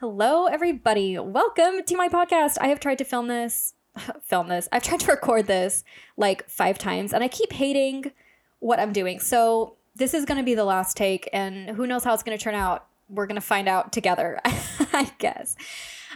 Hello, everybody. Welcome to my podcast. I have tried to film this, film this. I've tried to record this like five times, and I keep hating what I'm doing. So, this is going to be the last take, and who knows how it's going to turn out. We're going to find out together, I guess.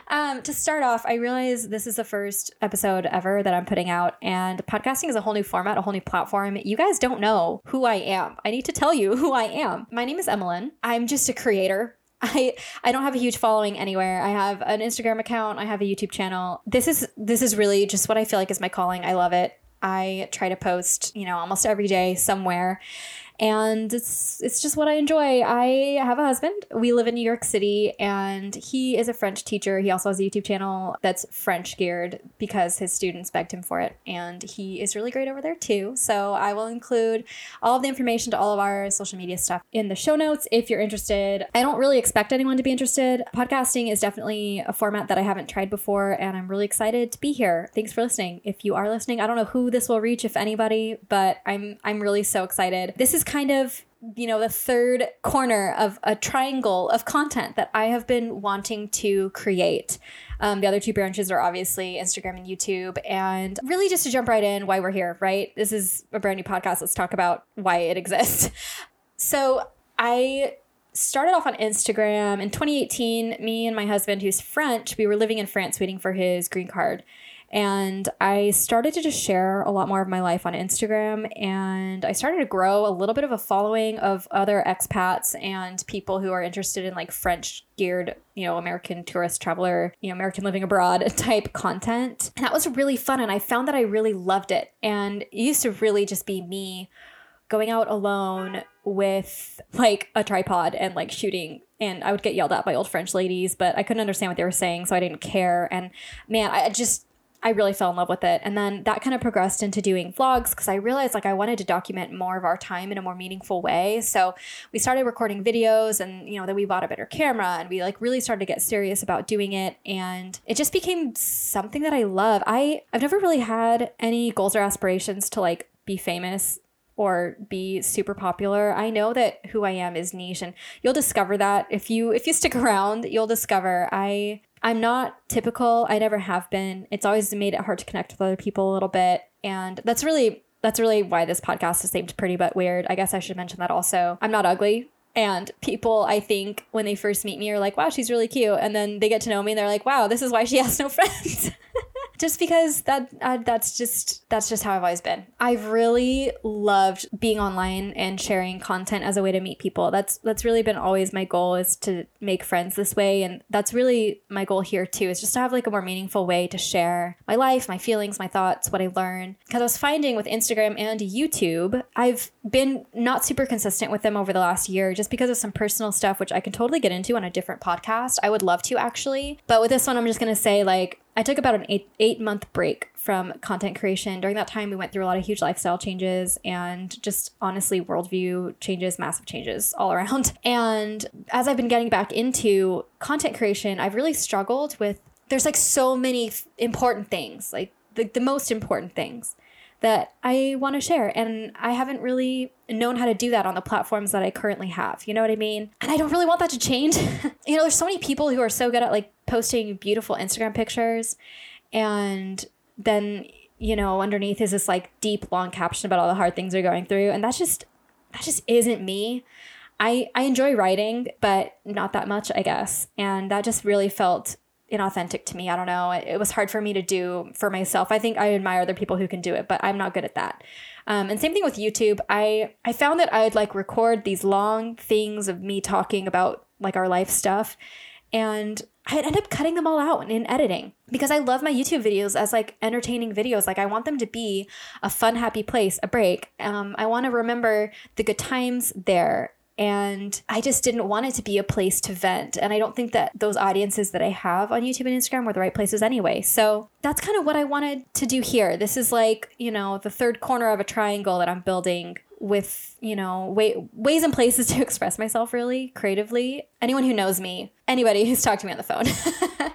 Um, to start off, I realize this is the first episode ever that I'm putting out, and podcasting is a whole new format, a whole new platform. You guys don't know who I am. I need to tell you who I am. My name is Emmalyn. I'm just a creator. I I don't have a huge following anywhere. I have an Instagram account, I have a YouTube channel. This is this is really just what I feel like is my calling. I love it. I try to post, you know, almost every day somewhere and it's it's just what I enjoy. I have a husband. We live in New York City, and he is a French teacher. He also has a YouTube channel that's French geared because his students begged him for it, and he is really great over there too. So I will include all of the information to all of our social media stuff in the show notes if you're interested. I don't really expect anyone to be interested. Podcasting is definitely a format that I haven't tried before, and I'm really excited to be here. Thanks for listening. If you are listening, I don't know who this will reach, if anybody, but I'm I'm really so excited. This is kind of you know the third corner of a triangle of content that I have been wanting to create. Um, the other two branches are obviously Instagram and YouTube. And really, just to jump right in, why we're here, right? This is a brand new podcast. Let's talk about why it exists. So, I started off on Instagram in 2018. Me and my husband, who's French, we were living in France waiting for his green card. And I started to just share a lot more of my life on Instagram. And I started to grow a little bit of a following of other expats and people who are interested in like French geared, you know, American tourist traveler, you know, American living abroad type content. And that was really fun. And I found that I really loved it. And it used to really just be me going out alone with like a tripod and like shooting and I would get yelled at by old French ladies, but I couldn't understand what they were saying, so I didn't care. And man, I just I really fell in love with it. And then that kind of progressed into doing vlogs because I realized like I wanted to document more of our time in a more meaningful way. So we started recording videos and, you know, then we bought a better camera and we like really started to get serious about doing it. And it just became something that I love. I, I've never really had any goals or aspirations to like be famous or be super popular. I know that who I am is niche and you'll discover that if you if you stick around, you'll discover I I'm not typical. I never have been. It's always made it hard to connect with other people a little bit. And that's really that's really why this podcast is named Pretty But Weird. I guess I should mention that also. I'm not ugly. And people, I think, when they first meet me, are like, wow, she's really cute. And then they get to know me and they're like, wow, this is why she has no friends just because that uh, that's just that's just how I've always been. I've really loved being online and sharing content as a way to meet people. That's that's really been always my goal is to make friends this way and that's really my goal here too is just to have like a more meaningful way to share my life, my feelings, my thoughts, what I learn. Cuz I was finding with Instagram and YouTube, I've been not super consistent with them over the last year just because of some personal stuff which I can totally get into on a different podcast. I would love to actually. But with this one I'm just going to say like I took about an eight eight month break from content creation. During that time, we went through a lot of huge lifestyle changes and just honestly worldview changes, massive changes all around. And as I've been getting back into content creation, I've really struggled with. There's like so many important things, like the, the most important things that I want to share. And I haven't really known how to do that on the platforms that I currently have. You know what I mean? And I don't really want that to change. you know, there's so many people who are so good at like posting beautiful Instagram pictures and then, you know, underneath is this like deep long caption about all the hard things they're going through. And that's just that just isn't me. I I enjoy writing, but not that much, I guess. And that just really felt inauthentic to me. I don't know. It, it, was hard for me to do for myself. I think I admire other people who can do it, but I'm not good at that. Um, and same thing with YouTube. I I found that I'd like record these long things of me talking about like our life stuff, and I'd end up cutting them all out in editing because I love my YouTube videos as like entertaining videos. Like I want them to be a fun, happy place, a break. Um, I want to remember the good times there and I just didn't want it to be a place to vent. And I don't think that those audiences that I have on YouTube and Instagram were the right places anyway. So that's kind of what I wanted to do here. This is like, you know, the third corner of a triangle that I'm building with, you know, way, ways and places to express myself really creatively. Anyone who knows me, anybody who's talked to me on the phone.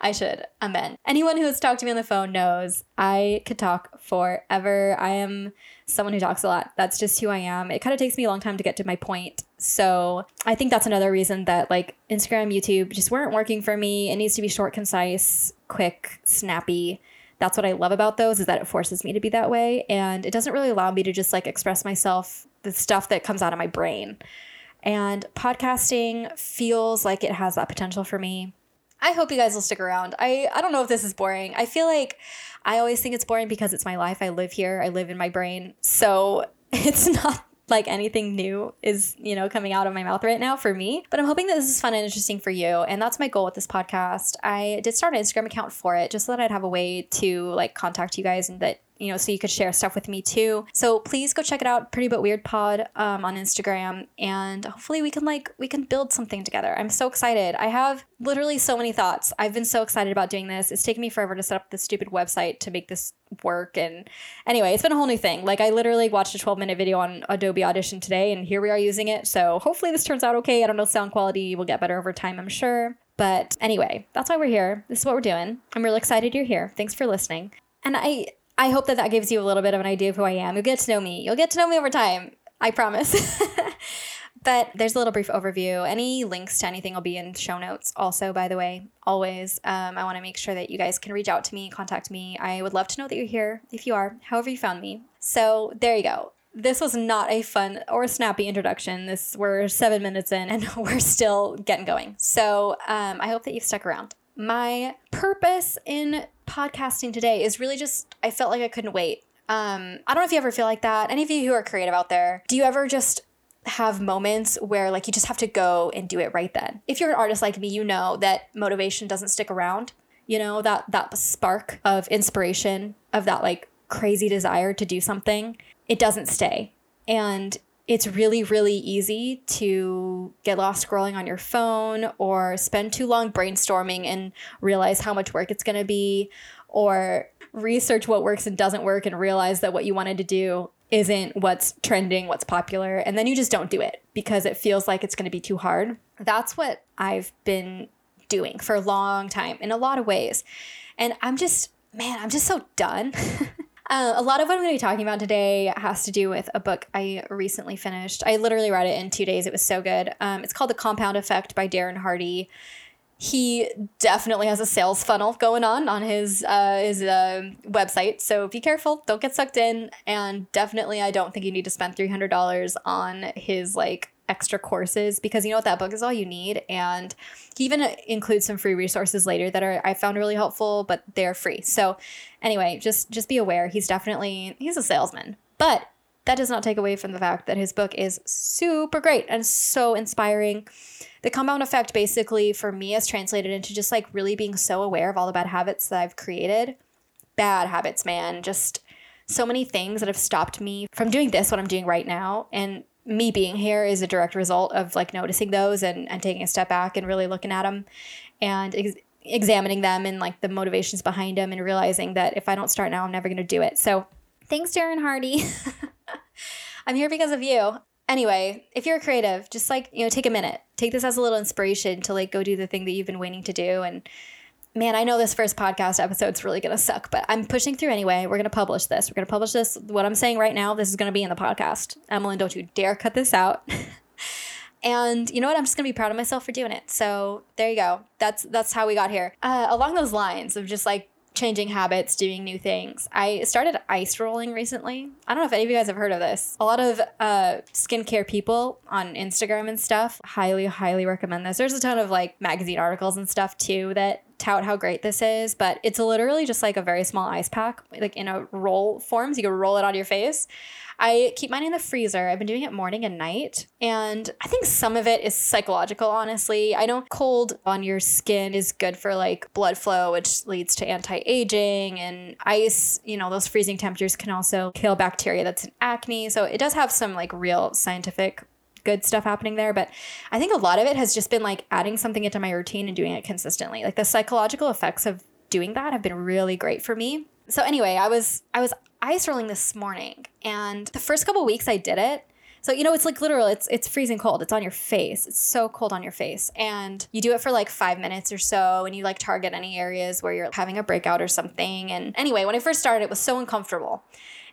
I should amend. Anyone who has talked to me on the phone knows I could talk forever. I am someone who talks a lot. That's just who I am. It kind of takes me a long time to get to my point. So I think that's another reason that like Instagram, YouTube just weren't working for me. It needs to be short, concise, quick, snappy. That's what I love about those is that it forces me to be that way. And it doesn't really allow me to just like express myself, the stuff that comes out of my brain. And podcasting feels like it has that potential for me. I hope you guys will stick around. I, I don't know if this is boring. I feel like I always think it's boring because it's my life. I live here, I live in my brain. So it's not like anything new is, you know, coming out of my mouth right now for me. But I'm hoping that this is fun and interesting for you. And that's my goal with this podcast. I did start an Instagram account for it just so that I'd have a way to like contact you guys and that you know, so you could share stuff with me too. So please go check it out, Pretty But Weird Pod um, on Instagram, and hopefully we can like we can build something together. I'm so excited. I have literally so many thoughts. I've been so excited about doing this. It's taken me forever to set up this stupid website to make this work, and anyway, it's been a whole new thing. Like I literally watched a 12 minute video on Adobe Audition today, and here we are using it. So hopefully this turns out okay. I don't know, sound quality will get better over time, I'm sure. But anyway, that's why we're here. This is what we're doing. I'm really excited you're here. Thanks for listening. And I I hope that that gives you a little bit of an idea of who I am. You'll get to know me. You'll get to know me over time. I promise. but there's a little brief overview. Any links to anything will be in show notes, also, by the way, always. Um, I want to make sure that you guys can reach out to me, contact me. I would love to know that you're here if you are, however you found me. So there you go. This was not a fun or snappy introduction. This we're seven minutes in and we're still getting going. So um, I hope that you've stuck around. My purpose in podcasting today is really just I felt like I couldn't wait. Um, I don't know if you ever feel like that. Any of you who are creative out there, do you ever just have moments where like you just have to go and do it right then? If you're an artist like me, you know that motivation doesn't stick around. You know that that spark of inspiration of that like crazy desire to do something, it doesn't stay. And it's really, really easy to get lost scrolling on your phone or spend too long brainstorming and realize how much work it's going to be, or research what works and doesn't work and realize that what you wanted to do isn't what's trending, what's popular, and then you just don't do it because it feels like it's going to be too hard. That's what I've been doing for a long time in a lot of ways. And I'm just, man, I'm just so done. Uh, a lot of what I'm going to be talking about today has to do with a book I recently finished. I literally read it in two days. It was so good. Um, it's called The Compound Effect by Darren Hardy. He definitely has a sales funnel going on on his uh, his uh, website, so be careful. Don't get sucked in. And definitely, I don't think you need to spend three hundred dollars on his like extra courses because you know what that book is all you need and he even includes some free resources later that are I found really helpful but they're free. So anyway, just just be aware he's definitely he's a salesman. But that does not take away from the fact that his book is super great and so inspiring. The compound effect basically for me is translated into just like really being so aware of all the bad habits that I've created. Bad habits, man. Just so many things that have stopped me from doing this, what I'm doing right now. And me being here is a direct result of like noticing those and, and taking a step back and really looking at them and ex- examining them and like the motivations behind them and realizing that if I don't start now, I'm never going to do it. So thanks, Darren Hardy. I'm here because of you. Anyway, if you're a creative, just like, you know, take a minute. Take this as a little inspiration to like go do the thing that you've been waiting to do and man, I know this first podcast episode's really going to suck, but I'm pushing through anyway. We're going to publish this. We're going to publish this. What I'm saying right now, this is going to be in the podcast. Emmalyn, don't you dare cut this out. and you know what? I'm just going to be proud of myself for doing it. So there you go. That's that's how we got here. Uh, along those lines of just like changing habits, doing new things. I started ice rolling recently. I don't know if any of you guys have heard of this. A lot of uh, skincare people on Instagram and stuff highly, highly recommend this. There's a ton of like magazine articles and stuff too that tout how great this is, but it's literally just like a very small ice pack, like in a roll form. So you can roll it on your face. I keep mine in the freezer. I've been doing it morning and night. And I think some of it is psychological, honestly. I know cold on your skin is good for like blood flow, which leads to anti aging. And ice, you know, those freezing temperatures can also kill bacteria that's in acne. So it does have some like real scientific good stuff happening there. But I think a lot of it has just been like adding something into my routine and doing it consistently. Like the psychological effects of doing that have been really great for me. So anyway, I was I was ice rolling this morning and the first couple weeks I did it. So you know it's like literal it's it's freezing cold. It's on your face. It's so cold on your face. And you do it for like 5 minutes or so and you like target any areas where you're having a breakout or something. And anyway, when I first started it was so uncomfortable.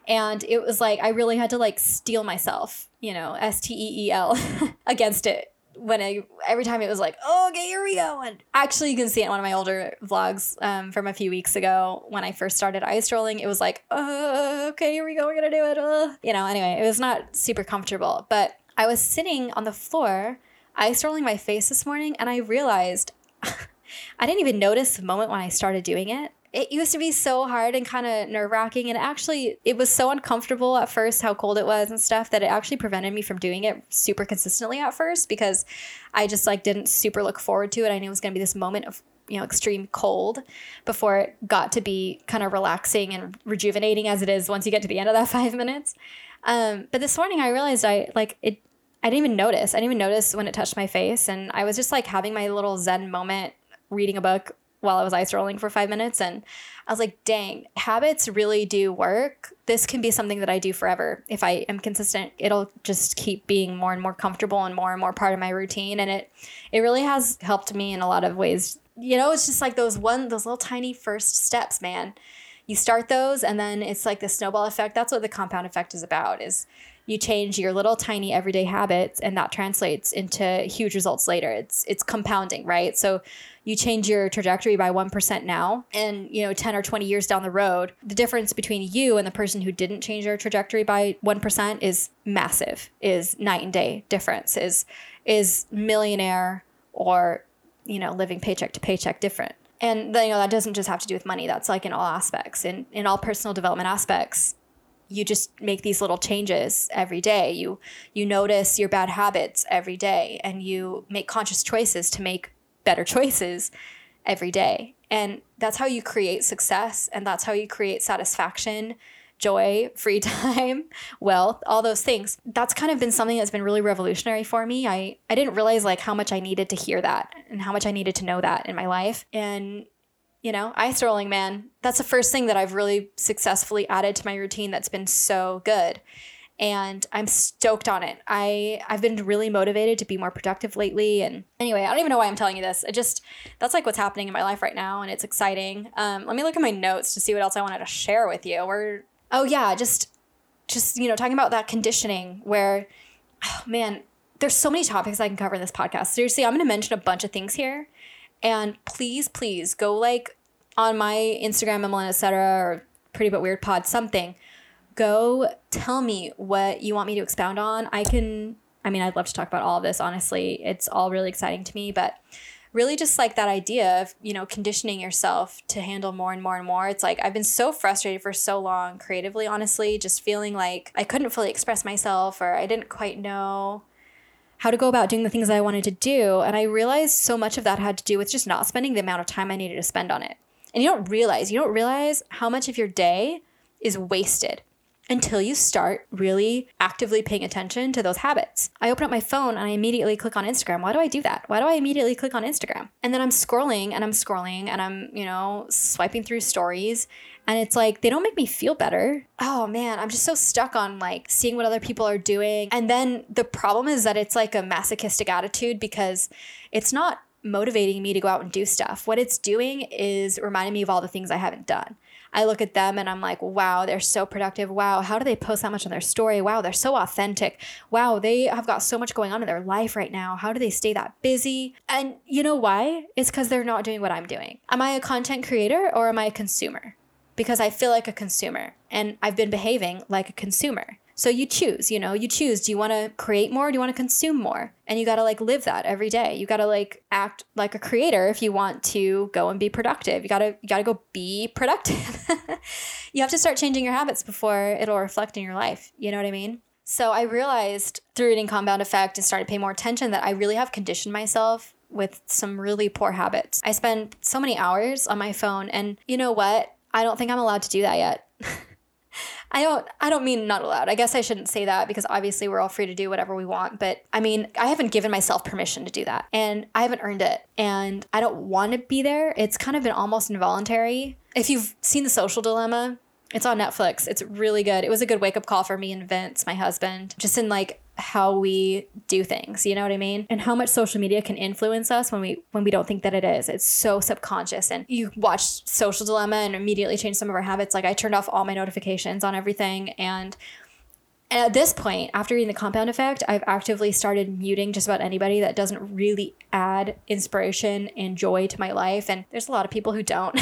And it was like I really had to like steel myself, you know, S T E E L against it when I every time it was like, oh, okay, here we go. And actually, you can see it in one of my older vlogs um, from a few weeks ago when I first started ice rolling. It was like, uh, okay, here we go, we're gonna do it. Uh. You know, anyway, it was not super comfortable, but I was sitting on the floor, ice rolling my face this morning, and I realized I didn't even notice the moment when I started doing it it used to be so hard and kind of nerve wracking. And actually, it was so uncomfortable at first how cold it was and stuff that it actually prevented me from doing it super consistently at first because I just like didn't super look forward to it. I knew it was going to be this moment of you know extreme cold before it got to be kind of relaxing and rejuvenating as it is once you get to the end of that five minutes. Um, but this morning I realized I like it. I didn't even notice. I didn't even notice when it touched my face, and I was just like having my little zen moment reading a book while I was ice rolling for five minutes. And I was like, dang, habits really do work. This can be something that I do forever. If I am consistent, it'll just keep being more and more comfortable and more and more part of my routine. And it it really has helped me in a lot of ways. You know, it's just like those one those little tiny first steps, man. You start those and then it's like the snowball effect. That's what the compound effect is about is you change your little tiny everyday habits and that translates into huge results later. It's it's compounding, right? So you change your trajectory by 1% now and you know 10 or 20 years down the road the difference between you and the person who didn't change their trajectory by 1% is massive is night and day difference is is millionaire or you know living paycheck to paycheck different and you know that doesn't just have to do with money that's like in all aspects in in all personal development aspects you just make these little changes every day you you notice your bad habits every day and you make conscious choices to make better choices every day. And that's how you create success and that's how you create satisfaction, joy, free time, wealth, all those things. That's kind of been something that's been really revolutionary for me. I I didn't realize like how much I needed to hear that and how much I needed to know that in my life. And you know, ice rolling, man, that's the first thing that I've really successfully added to my routine that's been so good and I'm stoked on it. I I've been really motivated to be more productive lately. And anyway, I don't even know why I'm telling you this. I just that's like what's happening in my life right now, and it's exciting. Um, let me look at my notes to see what else I wanted to share with you. We're oh yeah, just just you know talking about that conditioning where, oh man, there's so many topics I can cover in this podcast. Seriously, I'm going to mention a bunch of things here, and please, please go like on my Instagram, Emmalyn, etc. or Pretty But Weird Pod something go tell me what you want me to expound on. I can, I mean, I'd love to talk about all of this, honestly. It's all really exciting to me, but really just like that idea of, you know, conditioning yourself to handle more and more and more. It's like I've been so frustrated for so long creatively, honestly, just feeling like I couldn't fully express myself or I didn't quite know how to go about doing the things that I wanted to do. And I realized so much of that had to do with just not spending the amount of time I needed to spend on it. And you don't realize, you don't realize how much of your day is wasted until you start really actively paying attention to those habits. I open up my phone and I immediately click on Instagram. Why do I do that? Why do I immediately click on Instagram? And then I'm scrolling and I'm scrolling and I'm, you know, swiping through stories and it's like they don't make me feel better. Oh man, I'm just so stuck on like seeing what other people are doing. And then the problem is that it's like a masochistic attitude because it's not motivating me to go out and do stuff. What it's doing is reminding me of all the things I haven't done. I look at them and I'm like, wow, they're so productive. Wow, how do they post that much on their story? Wow, they're so authentic. Wow, they have got so much going on in their life right now. How do they stay that busy? And you know why? It's because they're not doing what I'm doing. Am I a content creator or am I a consumer? Because I feel like a consumer and I've been behaving like a consumer. So you choose, you know, you choose. Do you want to create more? do you want to consume more? And you got to like live that every day. You got to like act like a creator if you want to go and be productive. You got to you got to go be productive. you have to start changing your habits before it'll reflect in your life. You know what I mean? So I realized through reading Compound Effect and started paying more attention that I really have conditioned myself with some really poor habits. I spend so many hours on my phone and you know what? I don't think I'm allowed to do that yet. I don't I don't mean not allowed. I guess I shouldn't say that because obviously we're all free to do whatever we want, but I mean, I haven't given myself permission to do that and I haven't earned it and I don't want to be there. It's kind of been almost involuntary. If you've seen The Social Dilemma, it's on Netflix. It's really good. It was a good wake up call for me and Vince, my husband, just in like how we do things you know what i mean and how much social media can influence us when we when we don't think that it is it's so subconscious and you watch social dilemma and immediately change some of our habits like i turned off all my notifications on everything and and at this point, after reading the compound effect, I've actively started muting just about anybody that doesn't really add inspiration and joy to my life. And there's a lot of people who don't.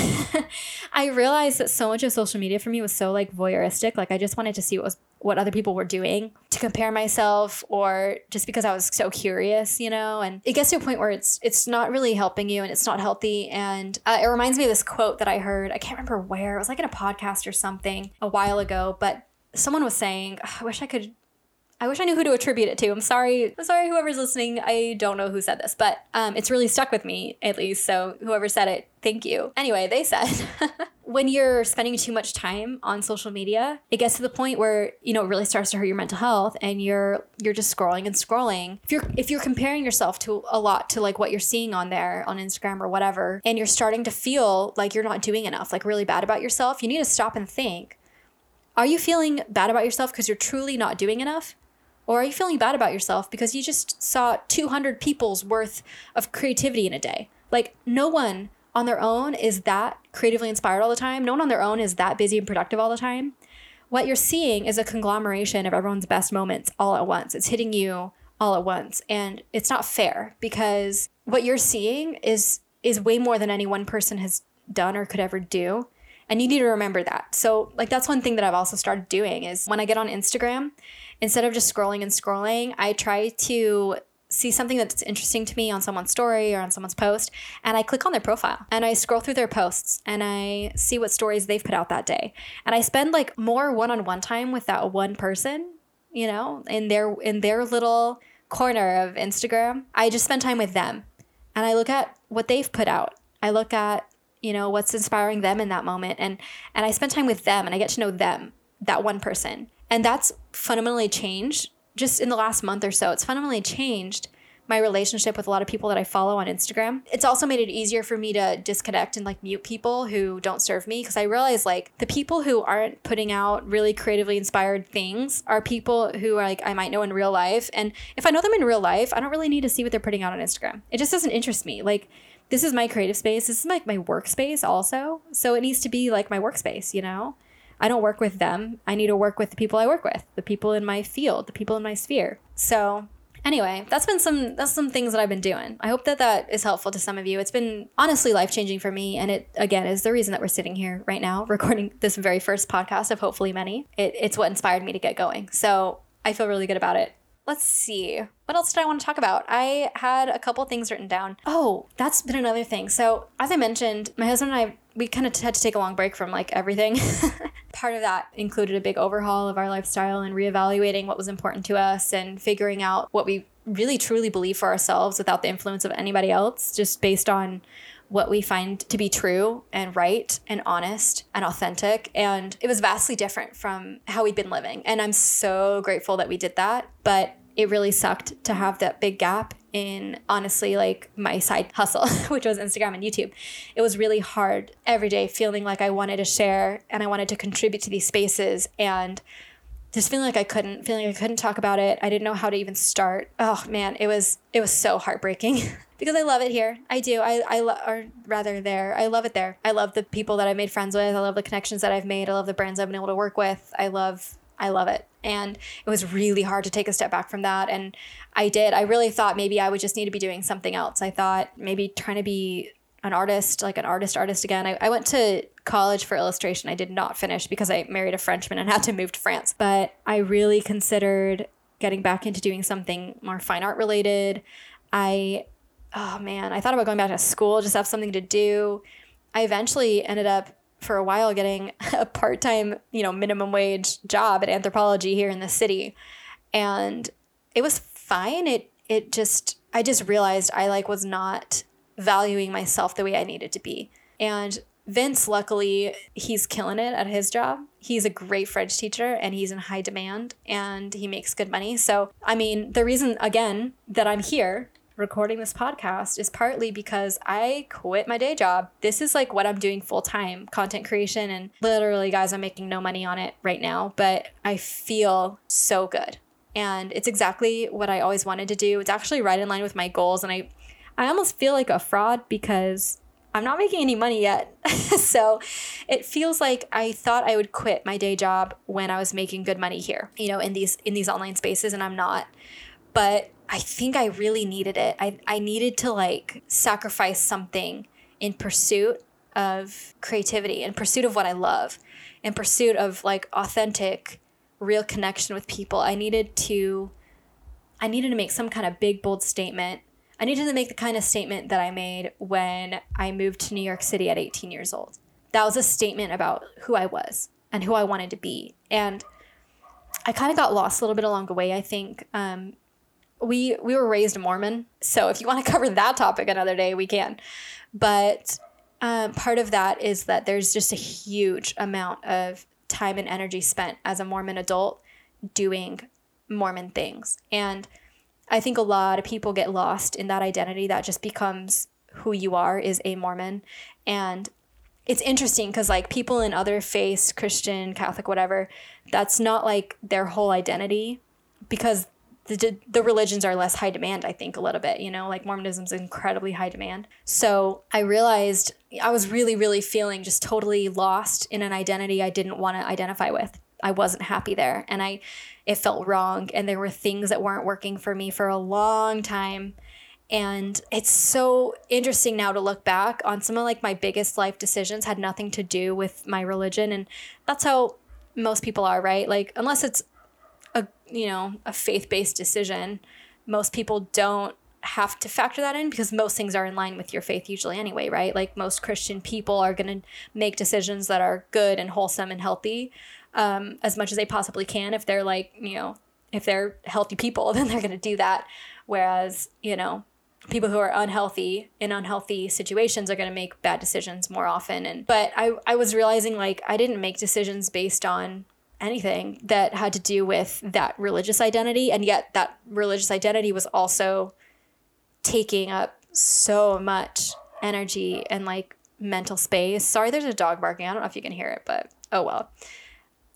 I realized that so much of social media for me was so like voyeuristic. Like I just wanted to see what was what other people were doing to compare myself or just because I was so curious, you know, and it gets to a point where it's it's not really helping you and it's not healthy and uh, it reminds me of this quote that I heard. I can't remember where. It was like in a podcast or something a while ago, but someone was saying, I wish I could I wish I knew who to attribute it to. I'm sorry. I'm sorry, whoever's listening. I don't know who said this, but um, it's really stuck with me, at least. So, whoever said it, thank you. Anyway, they said when you're spending too much time on social media, it gets to the point where you know it really starts to hurt your mental health, and you're you're just scrolling and scrolling. If you're if you're comparing yourself to a lot to like what you're seeing on there on Instagram or whatever, and you're starting to feel like you're not doing enough, like really bad about yourself, you need to stop and think are you feeling bad about yourself because you're truly not doing enough? Or are you feeling bad about yourself because you just saw 200 people's worth of creativity in a day? Like, no one on their own is that creatively inspired all the time. No one on their own is that busy and productive all the time. What you're seeing is a conglomeration of everyone's best moments all at once. It's hitting you all at once. And it's not fair because what you're seeing is is way more than any one person has done or could ever do. And you need to remember that. So, like, that's one thing that I've also started doing is when I get on Instagram, instead of just scrolling and scrolling, I try to see something that's interesting to me on someone's story or on someone's post and I click on their profile and I scroll through their posts and I see what stories they've put out that day. And I spend like more one-on-one time with that one person, you know, in their in their little corner of Instagram. I just spend time with them and I look at what they've put out. I look at you know what's inspiring them in that moment and and i spend time with them and i get to know them that one person and that's fundamentally changed just in the last month or so it's fundamentally changed my relationship with a lot of people that I follow on Instagram. It's also made it easier for me to disconnect and like mute people who don't serve me because I realize like the people who aren't putting out really creatively inspired things are people who are like I might know in real life. And if I know them in real life, I don't really need to see what they're putting out on Instagram. It just doesn't interest me. Like this is my creative space. This is like my workspace also. So it needs to be like my workspace, you know? I don't work with them. I need to work with the people I work with, the people in my field, the people in my sphere. So anyway, that's been some that's some things that I've been doing. I hope that that is helpful to some of you. It's been honestly life changing for me, and it again is the reason that we're sitting here right now recording this very first podcast of hopefully many. It, it's what inspired me to get going. So I feel really good about it let's see. What else did I want to talk about? I had a couple things written down. Oh, that's been another thing. So, as I mentioned, my husband and I, we kind of had to take a long break from like everything. Part of that included a big overhaul of our lifestyle and reevaluating what was important to us and figuring out what we really truly believe for ourselves without the influence of anybody else, just based on what we find to be true and right and honest and authentic. And it was vastly different from how we'd been living. And I'm so grateful that we did that. But it really sucked to have that big gap in honestly like my side hustle, which was Instagram and YouTube. It was really hard every day feeling like I wanted to share and I wanted to contribute to these spaces and just feeling like I couldn't, feeling like I couldn't talk about it. I didn't know how to even start. Oh man, it was it was so heartbreaking because I love it here. I do. I I lo- or rather there. I love it there. I love the people that I made friends with. I love the connections that I've made. I love the brands I've been able to work with. I love I love it. And it was really hard to take a step back from that. And I did. I really thought maybe I would just need to be doing something else. I thought maybe trying to be an artist, like an artist artist again. I, I went to college for illustration. I did not finish because I married a Frenchman and had to move to France. But I really considered getting back into doing something more fine art related. I, oh man, I thought about going back to school, just have something to do. I eventually ended up for a while getting a part-time, you know, minimum wage job at Anthropologie here in the city. And it was fine. It it just I just realized I like was not valuing myself the way I needed to be. And Vince, luckily, he's killing it at his job. He's a great French teacher and he's in high demand and he makes good money. So, I mean, the reason, again, that I'm here recording this podcast is partly because I quit my day job. This is like what I'm doing full time content creation. And literally, guys, I'm making no money on it right now, but I feel so good And it's exactly what I always wanted to do. It's actually right in line with my goals. And I, I almost feel like a fraud because I'm not making any money yet. so it feels like I thought I would quit my day job when I was making good money here, you know, in these in these online spaces and I'm not. But I think I really needed it. I I needed to like sacrifice something in pursuit of creativity, in pursuit of what I love, in pursuit of like authentic real connection with people. I needed to I needed to make some kind of big bold statement I needed to make the kind of statement that I made when I moved to New York City at 18 years old. That was a statement about who I was and who I wanted to be. And I kind of got lost a little bit along the way. I think um, we we were raised Mormon, so if you want to cover that topic another day, we can. But um, part of that is that there's just a huge amount of time and energy spent as a Mormon adult doing Mormon things, and I think a lot of people get lost in that identity that just becomes who you are is a Mormon. And it's interesting because like people in other faiths, Christian, Catholic, whatever, that's not like their whole identity because the, the religions are less high demand, I think, a little bit, you know, like Mormonism's incredibly high demand. So I realized I was really, really feeling just totally lost in an identity I didn't want to identify with. I wasn't happy there. And I it felt wrong and there were things that weren't working for me for a long time. And it's so interesting now to look back on some of like my biggest life decisions had nothing to do with my religion and that's how most people are right? Like unless it's a you know a faith-based decision most people don't have to factor that in because most things are in line with your faith usually anyway right? Like most christian people are going to make decisions that are good and wholesome and healthy um, as much as they possibly can. If they're like, you know, if they're healthy people, then they're going to do that. Whereas, you know, people who are unhealthy in unhealthy situations are going to make bad decisions more often. And, but I, I was realizing like I didn't make decisions based on anything that had to do with that religious identity. And yet that religious identity was also taking up so much energy and like mental space. Sorry, there's a dog barking. I don't know if you can hear it, but oh well.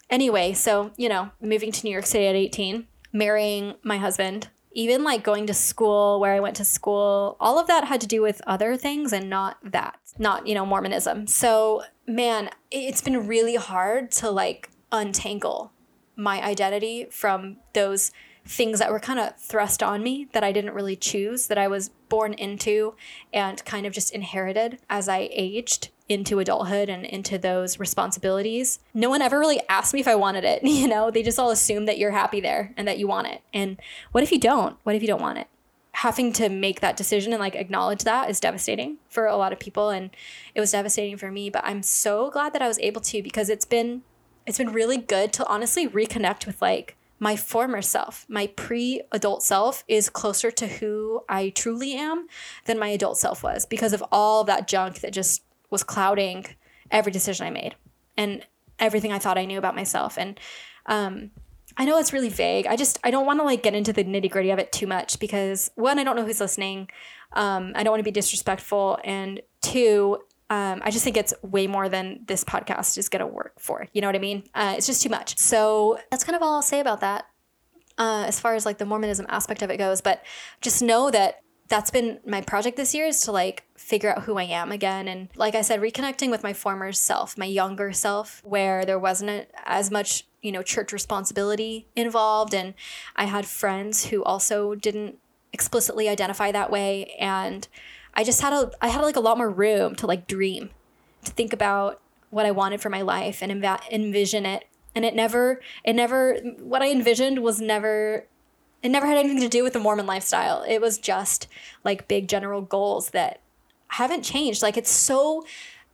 Anyway, so, you know, moving to New York City at 18, marrying my husband, even like going to school where I went to school, all of that had to do with other things and not that, not, you know, Mormonism. So, man, it's been really hard to like untangle my identity from those things that were kind of thrust on me that I didn't really choose, that I was born into and kind of just inherited as I aged into adulthood and into those responsibilities. No one ever really asked me if I wanted it. You know, they just all assume that you're happy there and that you want it. And what if you don't? What if you don't want it? Having to make that decision and like acknowledge that is devastating for a lot of people. And it was devastating for me. But I'm so glad that I was able to because it's been it's been really good to honestly reconnect with like my former self, my pre adult self, is closer to who I truly am than my adult self was because of all that junk that just was clouding every decision I made and everything I thought I knew about myself. And um, I know it's really vague. I just I don't want to like get into the nitty gritty of it too much because one, I don't know who's listening. Um, I don't want to be disrespectful, and two, um, I just think it's way more than this podcast is going to work for. You know what I mean? Uh, it's just too much. So that's kind of all I'll say about that. Uh, as far as like the Mormonism aspect of it goes, but just know that that's been my project this year is to like figure out who I am again. And like I said, reconnecting with my former self, my younger self, where there wasn't as much, you know, church responsibility involved. And I had friends who also didn't explicitly identify that way. And I just had a, I had like a lot more room to like dream, to think about what I wanted for my life and env- envision it. And it never, it never, what I envisioned was never it never had anything to do with the Mormon lifestyle. It was just like big general goals that haven't changed. Like it's so,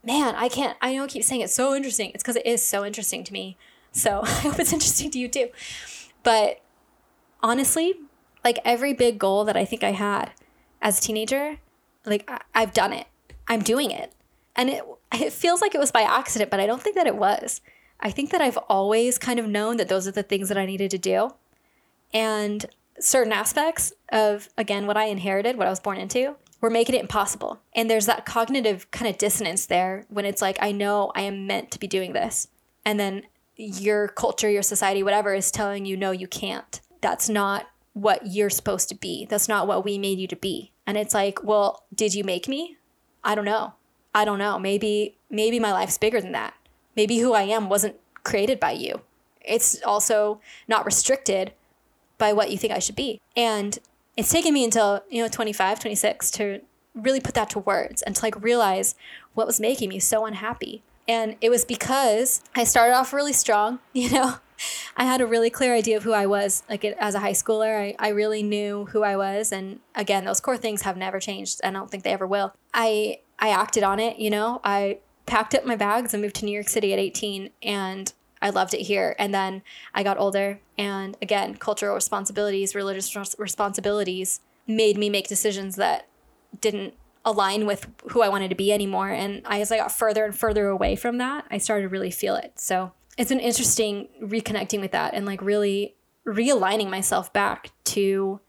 man, I can't, I know I keep saying it's so interesting. It's because it is so interesting to me. So I hope it's interesting to you too. But honestly, like every big goal that I think I had as a teenager, like I, I've done it. I'm doing it. And it, it feels like it was by accident, but I don't think that it was. I think that I've always kind of known that those are the things that I needed to do and certain aspects of, again, what I inherited, what I was born into, were making it impossible. And there's that cognitive kind of dissonance there when it's like, I know I am meant to be doing this. And then your culture, your society, whatever is telling you, no, you can't. that's not what you're supposed to be. That's not what we made you to be. And it's like, well, did you make me? I don't know. I don't know. Maybe maybe my life's bigger than that. Maybe who I am wasn't created by you. It's also not restricted by what you think I should be. And it's taken me until, you know, 25, 26 to really put that to words and to like realize what was making me so unhappy. And it was because I started off really strong, you know. I had a really clear idea of who I was like as a high schooler. I, I really knew who I was and again, those core things have never changed. I don't think they ever will. I I acted on it, you know. I packed up my bags and moved to New York City at 18 and I loved it here. And then I got older and again, cultural responsibilities, religious responsibilities made me make decisions that didn't align with who I wanted to be anymore. And I, as I got further and further away from that, I started to really feel it. So it's an interesting reconnecting with that and like really realigning myself back to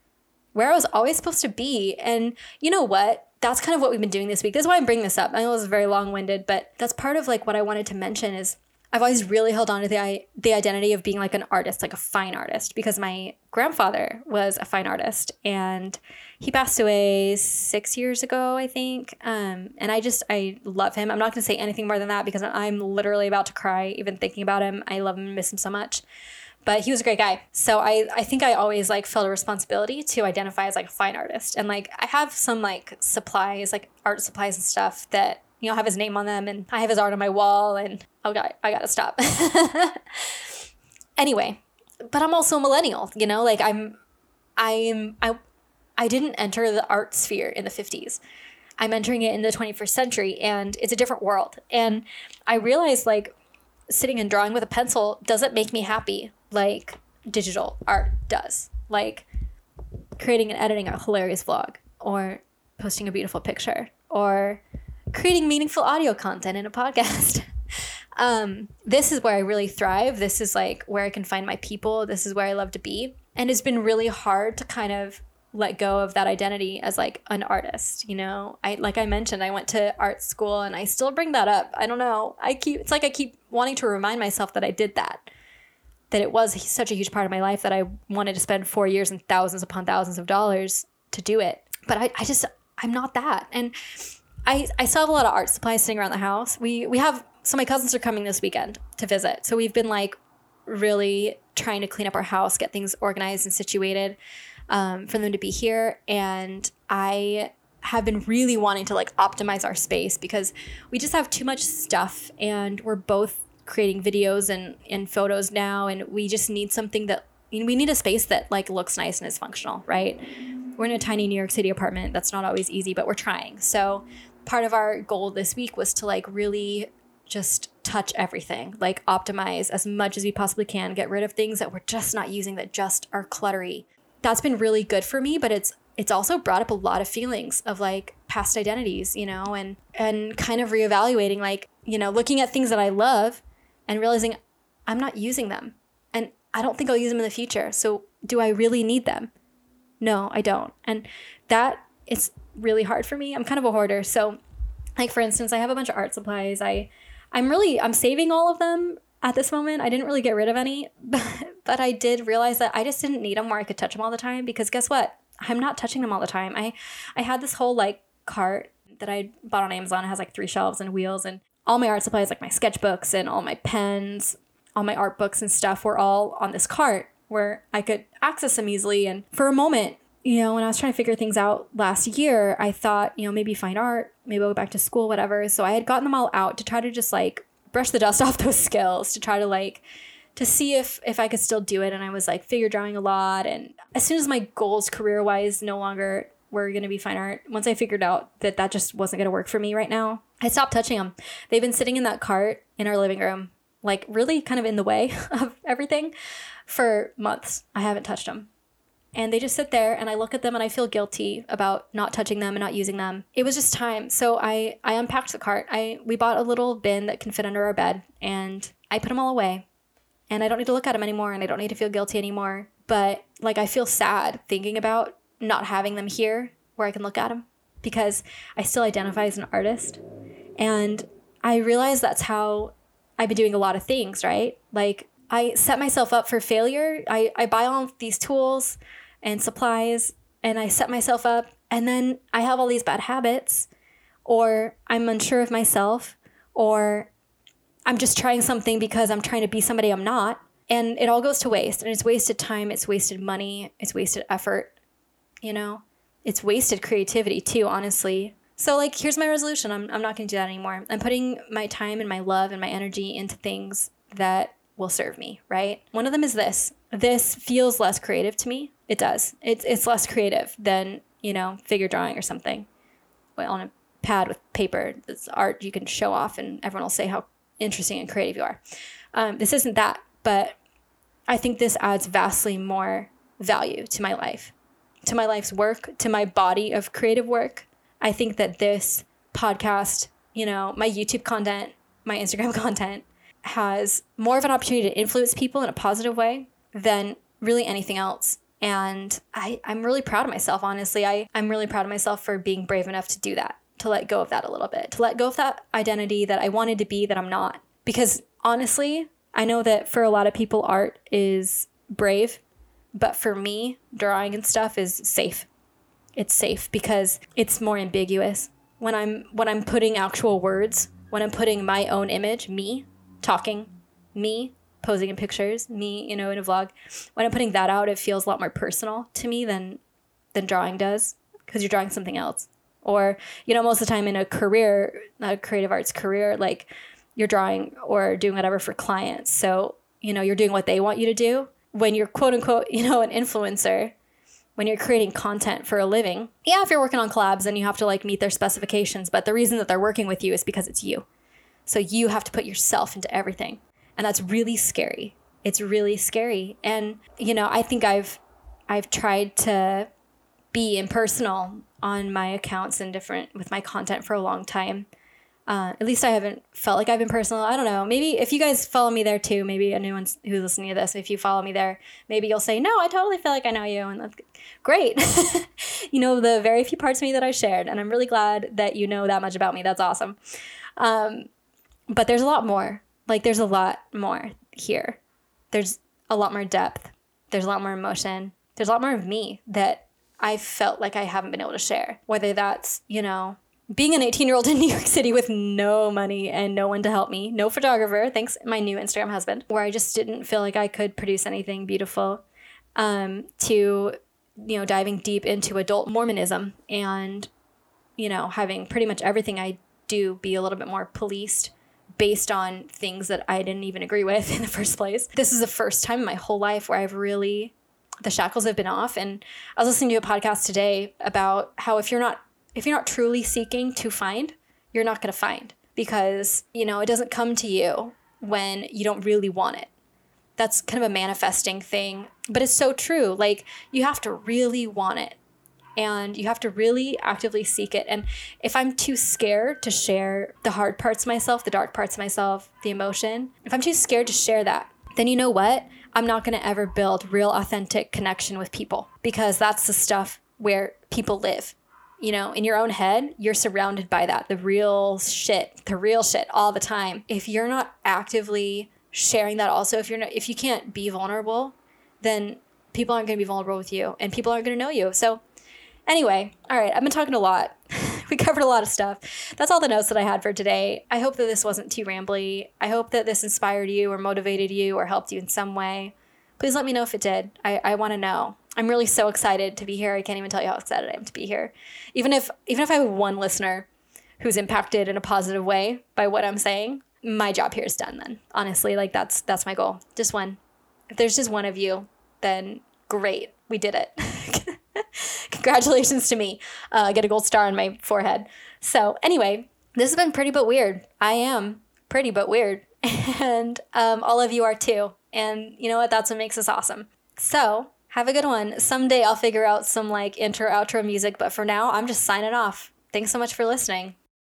where I was always supposed to be. And you know what? that's kind of what we've been doing this week. This is why I'm bringing this up. I know this is very long winded, but that's part of like what I wanted to mention is I've always really held on to the the identity of being like an artist, like a fine artist, because my grandfather was a fine artist and he passed away six years ago, I think. Um, and I just I love him. I'm not going to say anything more than that because I'm literally about to cry even thinking about him. I love him and miss him so much but he was a great guy. So I, I think I always like felt a responsibility to identify as like a fine artist. And like I have some like supplies, like art supplies and stuff that, you know, have his name on them and I have his art on my wall and oh god, I gotta stop. anyway, but I'm also a millennial, you know, like I'm I'm I I didn't enter the art sphere in the 50s. I'm entering it in the 21st century and it's a different world. And I realized like sitting and drawing with a pencil doesn't make me happy like digital art does. Like creating and editing a hilarious vlog or posting a beautiful picture or creating meaningful audio content in a podcast. um, this is where I really thrive. This is like where I can find my people. This is where I love to be. And it's been really hard to kind of let go of that identity as like an artist, you know? I like I mentioned I went to art school and I still bring that up. I don't know. I keep it's like I keep wanting to remind myself that I did that that it was such a huge part of my life that I wanted to spend four years and thousands upon thousands of dollars to do it. But I, I just, I'm not that. And I, I still have a lot of art supplies sitting around the house. We, we have, so my cousins are coming this weekend to visit. So we've been like really trying to clean up our house, get things organized and situated um, for them to be here. And I have been really wanting to like optimize our space because we just have too much stuff and we're both creating videos and, and photos now and we just need something that we need a space that like looks nice and is functional right we're in a tiny new york city apartment that's not always easy but we're trying so part of our goal this week was to like really just touch everything like optimize as much as we possibly can get rid of things that we're just not using that just are cluttery that's been really good for me but it's it's also brought up a lot of feelings of like past identities you know and and kind of reevaluating like you know looking at things that i love and realizing I'm not using them. And I don't think I'll use them in the future. So do I really need them? No, I don't. And that is really hard for me. I'm kind of a hoarder. So like for instance, I have a bunch of art supplies. I I'm really I'm saving all of them at this moment. I didn't really get rid of any, but, but I did realize that I just didn't need them where I could touch them all the time because guess what? I'm not touching them all the time. I I had this whole like cart that I bought on Amazon. It has like three shelves and wheels and all my art supplies, like my sketchbooks and all my pens, all my art books and stuff, were all on this cart where I could access them easily. And for a moment, you know, when I was trying to figure things out last year, I thought, you know, maybe fine art, maybe I'll go back to school, whatever. So I had gotten them all out to try to just like brush the dust off those skills, to try to like to see if if I could still do it. And I was like figure drawing a lot. And as soon as my goals career wise no longer were going to be fine art, once I figured out that that just wasn't going to work for me right now, I stopped touching them. They've been sitting in that cart in our living room, like really kind of in the way of everything for months. I haven't touched them. And they just sit there and I look at them and I feel guilty about not touching them and not using them. It was just time. So I I unpacked the cart. I we bought a little bin that can fit under our bed and I put them all away. And I don't need to look at them anymore and I don't need to feel guilty anymore. But like I feel sad thinking about not having them here where I can look at them because I still identify as an artist and I realize that's how I've been doing a lot of things, right? Like I set myself up for failure. I, I buy all these tools and supplies and I set myself up and then I have all these bad habits or I'm unsure of myself or I'm just trying something because I'm trying to be somebody I'm not. And it all goes to waste. And it's wasted time, it's wasted money, it's wasted effort, you know? It's wasted creativity too, honestly. So, like, here's my resolution I'm, I'm not going to do that anymore. I'm putting my time and my love and my energy into things that will serve me, right? One of them is this. This feels less creative to me. It does. It's, it's less creative than, you know, figure drawing or something well, on a pad with paper. It's art you can show off and everyone will say how interesting and creative you are. Um, this isn't that, but I think this adds vastly more value to my life, to my life's work, to my body of creative work. I think that this podcast, you know, my YouTube content, my Instagram content has more of an opportunity to influence people in a positive way than really anything else. And I, I'm really proud of myself, honestly. I, I'm really proud of myself for being brave enough to do that, to let go of that a little bit, to let go of that identity that I wanted to be that I'm not. Because honestly, I know that for a lot of people, art is brave, but for me, drawing and stuff is safe. It's safe because it's more ambiguous. When I'm when I'm putting actual words, when I'm putting my own image, me talking, me posing in pictures, me, you know, in a vlog, when I'm putting that out, it feels a lot more personal to me than than drawing does because you're drawing something else. Or, you know, most of the time in a career, a creative arts career, like you're drawing or doing whatever for clients. So, you know, you're doing what they want you to do. When you're quote unquote, you know, an influencer, when you're creating content for a living, yeah, if you're working on collabs, then you have to like meet their specifications. But the reason that they're working with you is because it's you. So you have to put yourself into everything. And that's really scary. It's really scary. And, you know, I think I've I've tried to be impersonal on my accounts and different with my content for a long time. Uh, at least I haven't felt like I've been personal. I don't know. Maybe if you guys follow me there too, maybe anyone who's listening to this, if you follow me there, maybe you'll say, "No, I totally feel like I know you," and that's great. you know the very few parts of me that I shared, and I'm really glad that you know that much about me. That's awesome. Um, but there's a lot more. Like there's a lot more here. There's a lot more depth. There's a lot more emotion. There's a lot more of me that I felt like I haven't been able to share. Whether that's you know being an 18 year old in New York City with no money and no one to help me, no photographer, thanks my new Instagram husband, where I just didn't feel like I could produce anything beautiful, um, to, you know, diving deep into adult Mormonism and, you know, having pretty much everything I do be a little bit more policed based on things that I didn't even agree with in the first place. This is the first time in my whole life where I've really the shackles have been off and I was listening to a podcast today about how if you're not if you're not truly seeking to find, you're not going to find because, you know, it doesn't come to you when you don't really want it. That's kind of a manifesting thing, but it's so true. Like, you have to really want it and you have to really actively seek it. And if I'm too scared to share the hard parts of myself, the dark parts of myself, the emotion, if I'm too scared to share that, then you know what? I'm not going to ever build real authentic connection with people because that's the stuff where people live you know, in your own head, you're surrounded by that, the real shit, the real shit all the time. If you're not actively sharing that also, if you're not if you can't be vulnerable, then people aren't going to be vulnerable with you and people aren't going to know you. So anyway, all right, I've been talking a lot. we covered a lot of stuff. That's all the notes that I had for today. I hope that this wasn't too rambly. I hope that this inspired you or motivated you or helped you in some way. Please let me know if it did. I, I want to know. I'm really so excited to be here. I can't even tell you how excited I am to be here. Even if even if I have one listener who's impacted in a positive way by what I'm saying, my job here is done then. Honestly, like that's that's my goal. Just one. If there's just one of you, then great. We did it. Congratulations to me. Uh, get a gold star on my forehead. So, anyway, this has been pretty but weird. I am pretty but weird. And um, all of you are too. And you know what? That's what makes us awesome. So, have a good one. Someday I'll figure out some like intro outro music, but for now, I'm just signing off. Thanks so much for listening.